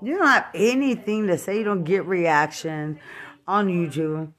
You don't have anything to say. You don't get reaction on YouTube.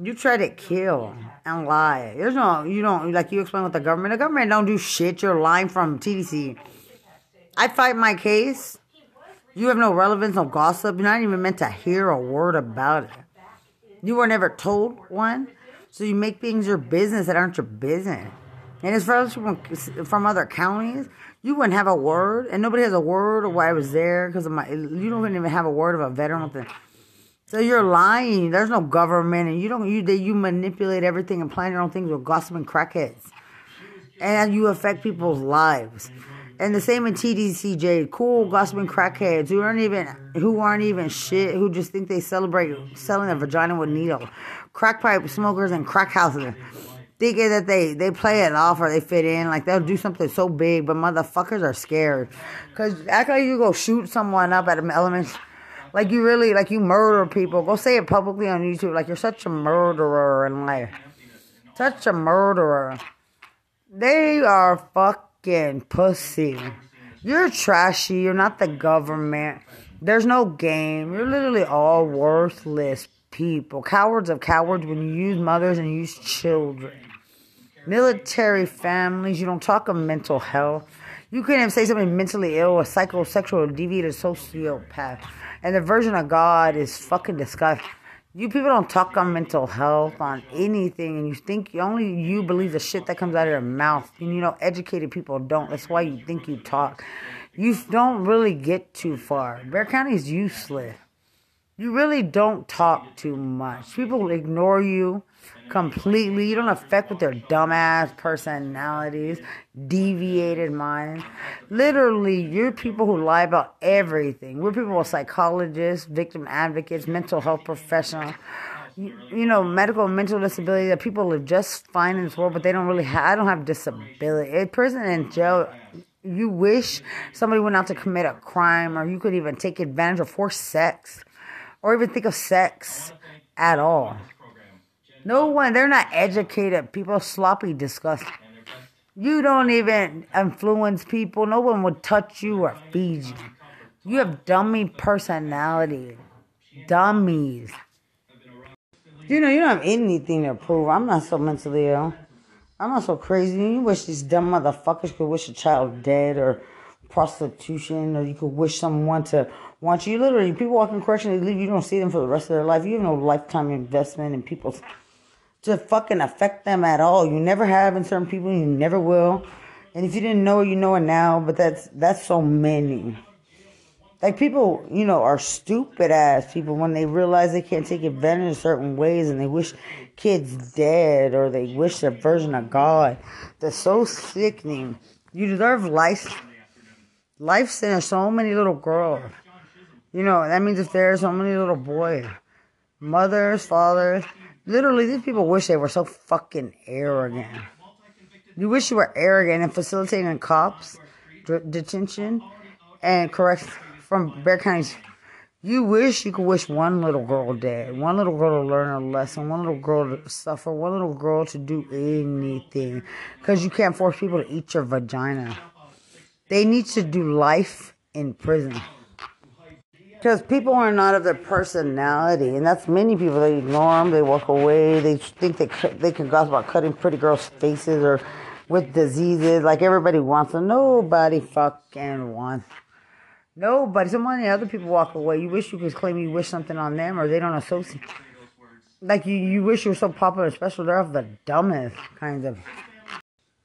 You try to kill and lie. There's no, you don't, like you explain with the government. The government don't do shit. You're lying from TDC. I fight my case. You have no relevance, no gossip. You're not even meant to hear a word about it. You were never told one. So you make things your business that aren't your business. And as far as from, from other counties, you wouldn't have a word, and nobody has a word of why I was there because of my. You don't even have a word of a veteran. So you're lying. There's no government, and you don't. You you manipulate everything and plan your own things with gossiping crackheads, and you affect people's lives. And the same in TDCJ, cool gossiping crackheads who aren't even who aren't even shit, who just think they celebrate selling a vagina with needle, crack pipe smokers and crack houses thinking that they, they play it off or they fit in. Like they'll do something so big, but motherfuckers are scared. Cause act like you go shoot someone up at an element. Like you really, like you murder people. Go say it publicly on YouTube. Like you're such a murderer and like, such a murderer. They are fucking pussy. You're trashy. You're not the government. There's no game. You're literally all worthless people. Cowards of cowards when you use mothers and use children military families. You don't talk of mental health. You can't even say somebody mentally ill, a psychosexual, deviated sociopath. And the version of God is fucking disgusting. You people don't talk on mental health, on anything, and you think only you believe the shit that comes out of your mouth. And you know, educated people don't. That's why you think you talk. You don't really get too far. Bexar County is useless. You really don't talk too much. People ignore you completely. You don't affect with their dumbass personalities, deviated minds. Literally, you're people who lie about everything. We're people with psychologists, victim advocates, mental health professionals. You, know, medical and mental disability that people live just fine in this world, but they don't really have. I don't have disability. A person in jail, you wish somebody went out to commit a crime, or you could even take advantage of forced sex, or even think of sex at all. No one, they're not educated. People sloppy, disgusting. You don't even influence people. No one would touch you or feed you. You have dummy personality. Dummies. You know, you don't have anything to prove. I'm not so mentally ill. I'm not so crazy. You wish these dumb motherfuckers could wish a child dead or prostitution, or you could wish someone to want you. Literally, people walk in correction, they leave. You don't see them for the rest of their life. You have no lifetime investment in people to fucking affect them at all. You never have in certain people, you never will. And if you didn't know it, you know it now, but that's that's so many. Like people, you know, are stupid ass people when they realize they can't take advantage of certain ways and they wish kids dead or they wish a version of God. That's so sickening. You deserve life life sentence so many little girls. You know, that means if there's so many little boys, mothers, fathers, Literally, these people wish they were so fucking arrogant. You wish you were arrogant and facilitating cops detention and correct from Bexar County. You wish you could wish one little girl dead, one little girl to learn a lesson, one little girl to suffer, one little girl to do anything. Because you can't force people to eat your vagina. They need to do life in prison. Because people are not of their personality, and that's many people. They ignore them, they walk away, they think they they can gossip about cutting pretty girls' faces or with diseases. Like everybody wants them. Nobody fucking wants. Nobody. So many other people walk away. You wish you could claim you wish something on them, or they don't associate. Like you, you wish you were so popular, special. They're of the dumbest kinds of.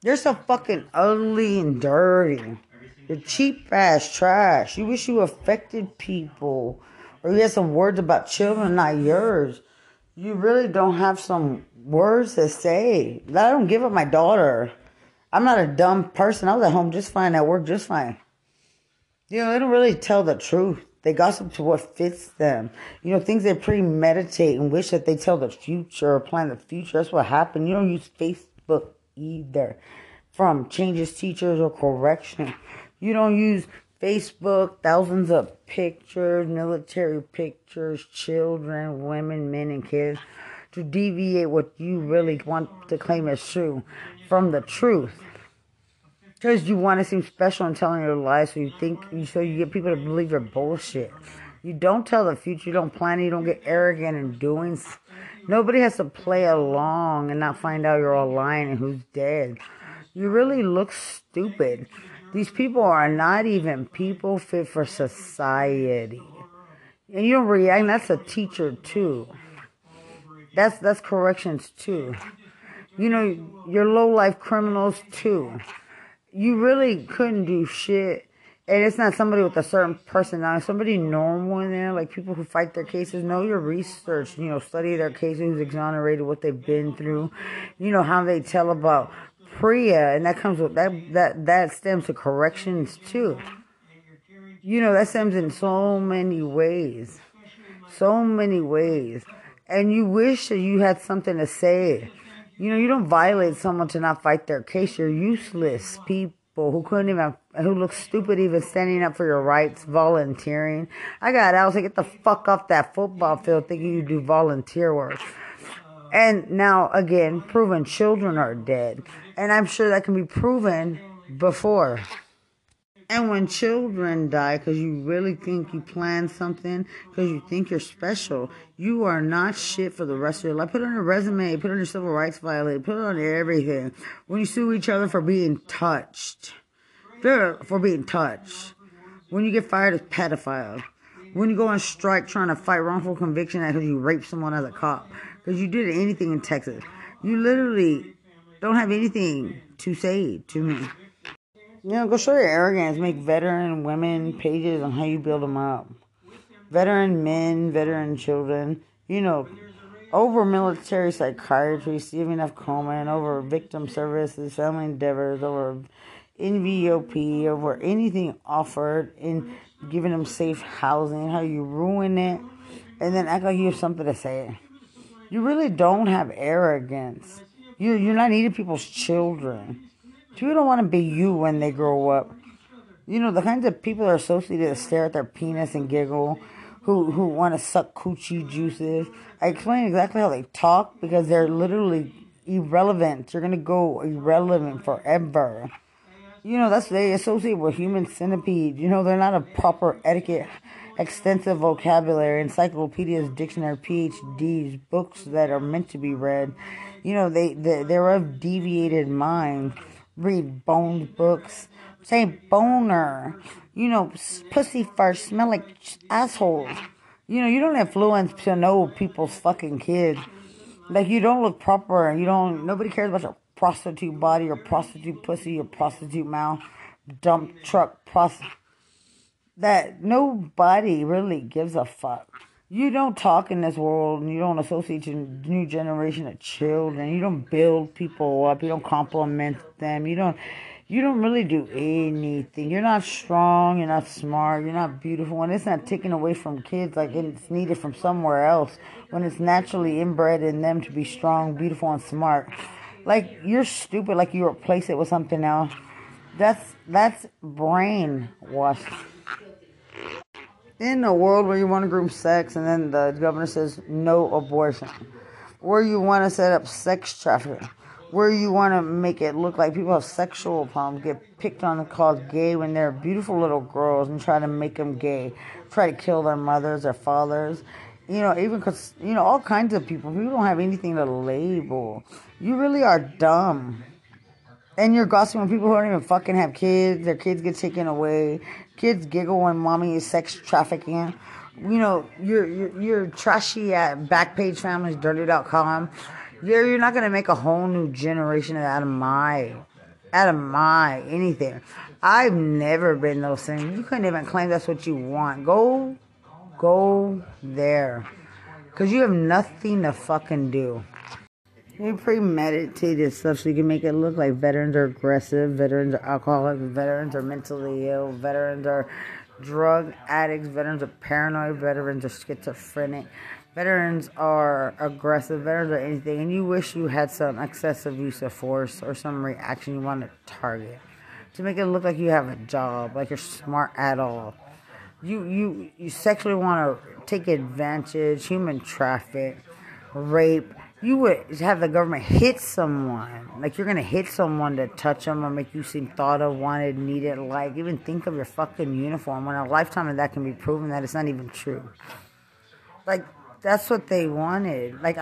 They're so fucking ugly and dirty. You're cheap ass trash. You wish you affected people. Or you had some words about children, not yours. You really don't have some words to say. I don't give up my daughter. I'm not a dumb person. I was at home just fine, at work just fine. You know, they don't really tell the truth. They gossip to what fits them. You know, things they premeditate and wish that they tell the future or plan the future. That's what happened. You don't use Facebook either from changes teachers or correction. You don't use Facebook, thousands of pictures, military pictures, children, women, men, and kids to deviate what you really want to claim as true from the truth. Because you want to seem special and telling your lies, so you think, so you get people to believe your bullshit. You don't tell the future, you don't plan you don't get arrogant in doing. Nobody has to play along and not find out you're all lying and who's dead. You really look stupid. These people are not even people fit for society. And you don't react, that's a teacher too. That's that's corrections too. You know, you're low life criminals too. You really couldn't do shit. And it's not somebody with a certain personality, somebody normal in there, like people who fight their cases, know your research, you know, study their cases, who's exonerated, what they've been through, you know, how they tell about Priya, and that comes with that that that stems to corrections too. You know, that stems in so many ways. So many ways. And you wish that you had something to say you know, you don't violate someone to not fight their case. You're useless people who couldn't even, who look stupid even standing up for your rights, volunteering. I got out. I was like, get the fuck off that football field thinking you do volunteer work. And now, again, proven children are dead. And I'm sure that can be proven before. And when children die because you really think you planned something, because you think you're special, you are not shit for the rest of your life. Put it on your resume, put it on your civil rights violation, put it on everything. When you sue each other for being touched, for being touched. When you get fired as pedophile. When you go on strike trying to fight wrongful conviction because you raped someone as a cop. Because you did anything in Texas. You literally don't have anything to say to me. You know, go show your arrogance. Make veteran women pages on how you build them up. Veteran men, veteran children. You know, over military psychiatry, Stephen F. Coleman, over victim services, family endeavors, over NVOP, over anything offered in giving them safe housing, how you ruin it, and then act like you have something to say. You really don't have arrogance. You you're not eating people's children. People don't want to be you when they grow up. You know, the kinds of people that are associated that stare at their penis and giggle, who, who want to suck coochie juices. I explain exactly how they talk because they're literally irrelevant. You're going to go irrelevant forever. You know, that's they associate with human centipede. You know, they're not a proper etiquette, extensive vocabulary, encyclopedias, dictionary, PhDs, books that are meant to be read. You know, they, they they're of deviated mind read boned books, say boner, you know, pussy first, smell like assholes. You know, you don't influence to know people's fucking kids. Like, you don't look proper, you don't, nobody cares about your prostitute body or prostitute pussy or prostitute mouth, dump truck, prostitute. That nobody really gives a fuck you don't talk in this world and you don't associate your new generation of children. You don't build people up. You don't compliment them. You don't you don't really do anything. You're not strong, you're not smart, you're not beautiful. And it's not taken away from kids like it's needed from somewhere else when it's naturally inbred in them to be strong, beautiful and smart. Like you're stupid like you replace it with something else. That's that's brainwashed in a world where you want to groom sex and then the governor says no abortion, where you want to set up sex trafficking, where you want to make it look like people have sexual problems, get picked on and called gay when they're beautiful little girls and try to make them gay, try to kill their mothers, their fathers, you know, even because, you know, all kinds of people. People don't have anything to label. You really are dumb. And you're gossiping when people who don't even fucking have kids, their kids get taken away. Kids giggle when mommy is sex trafficking. You know, you're you're, you're trashy at backpagefamiliesdirty.com. You're you're not gonna make a whole new generation out of my out of my anything. I've never been those things. You couldn't even claim that's what you want. Go go there. Cause you have nothing to fucking do. You premeditated stuff so you can make it look like veterans are aggressive, veterans are alcoholics, veterans are mentally ill, veterans are drug addicts, veterans are paranoid, veterans are schizophrenic, veterans are aggressive, veterans are anything, and you wish you had some excessive use of force or some reaction you want to target to make it look like you have a job, like you're smart at all. You you you sexually want to take advantage, human traffic, rape you would have the government hit someone. Like you're gonna hit someone to touch them or make you seem thought of, wanted, needed. Like even think of your fucking uniform. When a lifetime of that can be proven that it's not even true. Like that's what they wanted. Like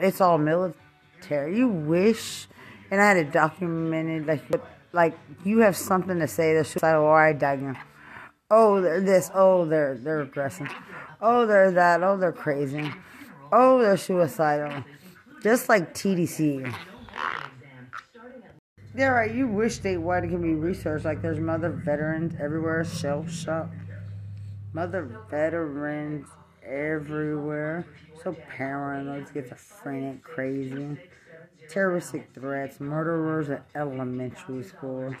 it's all military. You wish, and I had it documented. Like like you have something to say. They're suicidal oh, I died. Oh, they're this. Oh, they're they're aggressive. Oh, they're that. Oh, they're crazy. Oh, they're suicidal. Just like TDC. Yeah, right. You wish statewide can be researched. Like there's mother veterans everywhere. Shelf shop. Mother veterans everywhere. So paranoid, schizophrenic, crazy. Terroristic threats, murderers at elementary school.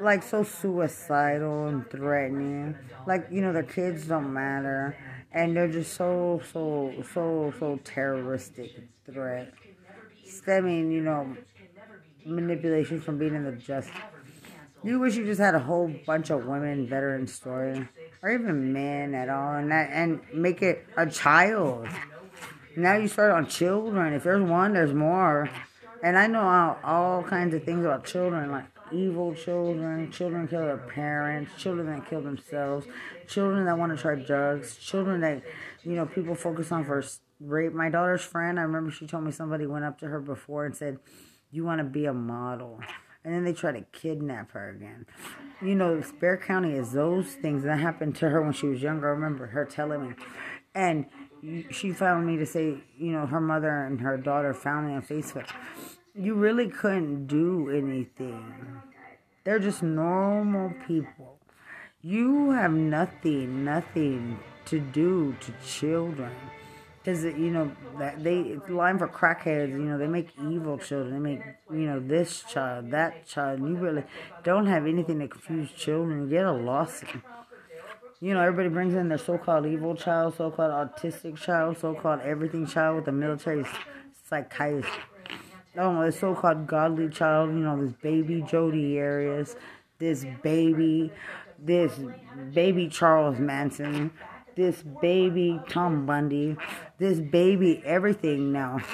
Like so suicidal and threatening. Like, you know, the kids don't matter and they're just so so so so terroristic threat. Stemming you know manipulation from being in the just. You wish you just had a whole bunch of women veteran story or even men at all and that and make it a child. Now you start on children. If there's one there's more. And i know all, all kinds of things about children like evil children, children kill their parents, children that kill themselves, children that want to try drugs, children that, you know, people focus on for rape. My daughter's friend, I remember she told me somebody went up to her before and said, You want to be a model. And then they try to kidnap her again. You know, Bexar County is those things that happened to her when she was younger. I remember her telling me. And she found me to say, you know, her mother and her daughter found me on Facebook you really couldn't do anything. They're just normal people. You have nothing, nothing to do to children. Because, you know, that they line for crackheads, you know, they make evil children. They make, you know, this child, that child. You really don't have anything to confuse children. You get a lawsuit. You know, everybody brings in their so called evil child, so called autistic child, so called everything child with the military psychiatrist oh, this so-called godly child, you know, this baby Jodi Arias, this baby, this baby Charles Manson, this baby Tom Bundy, this baby everything now.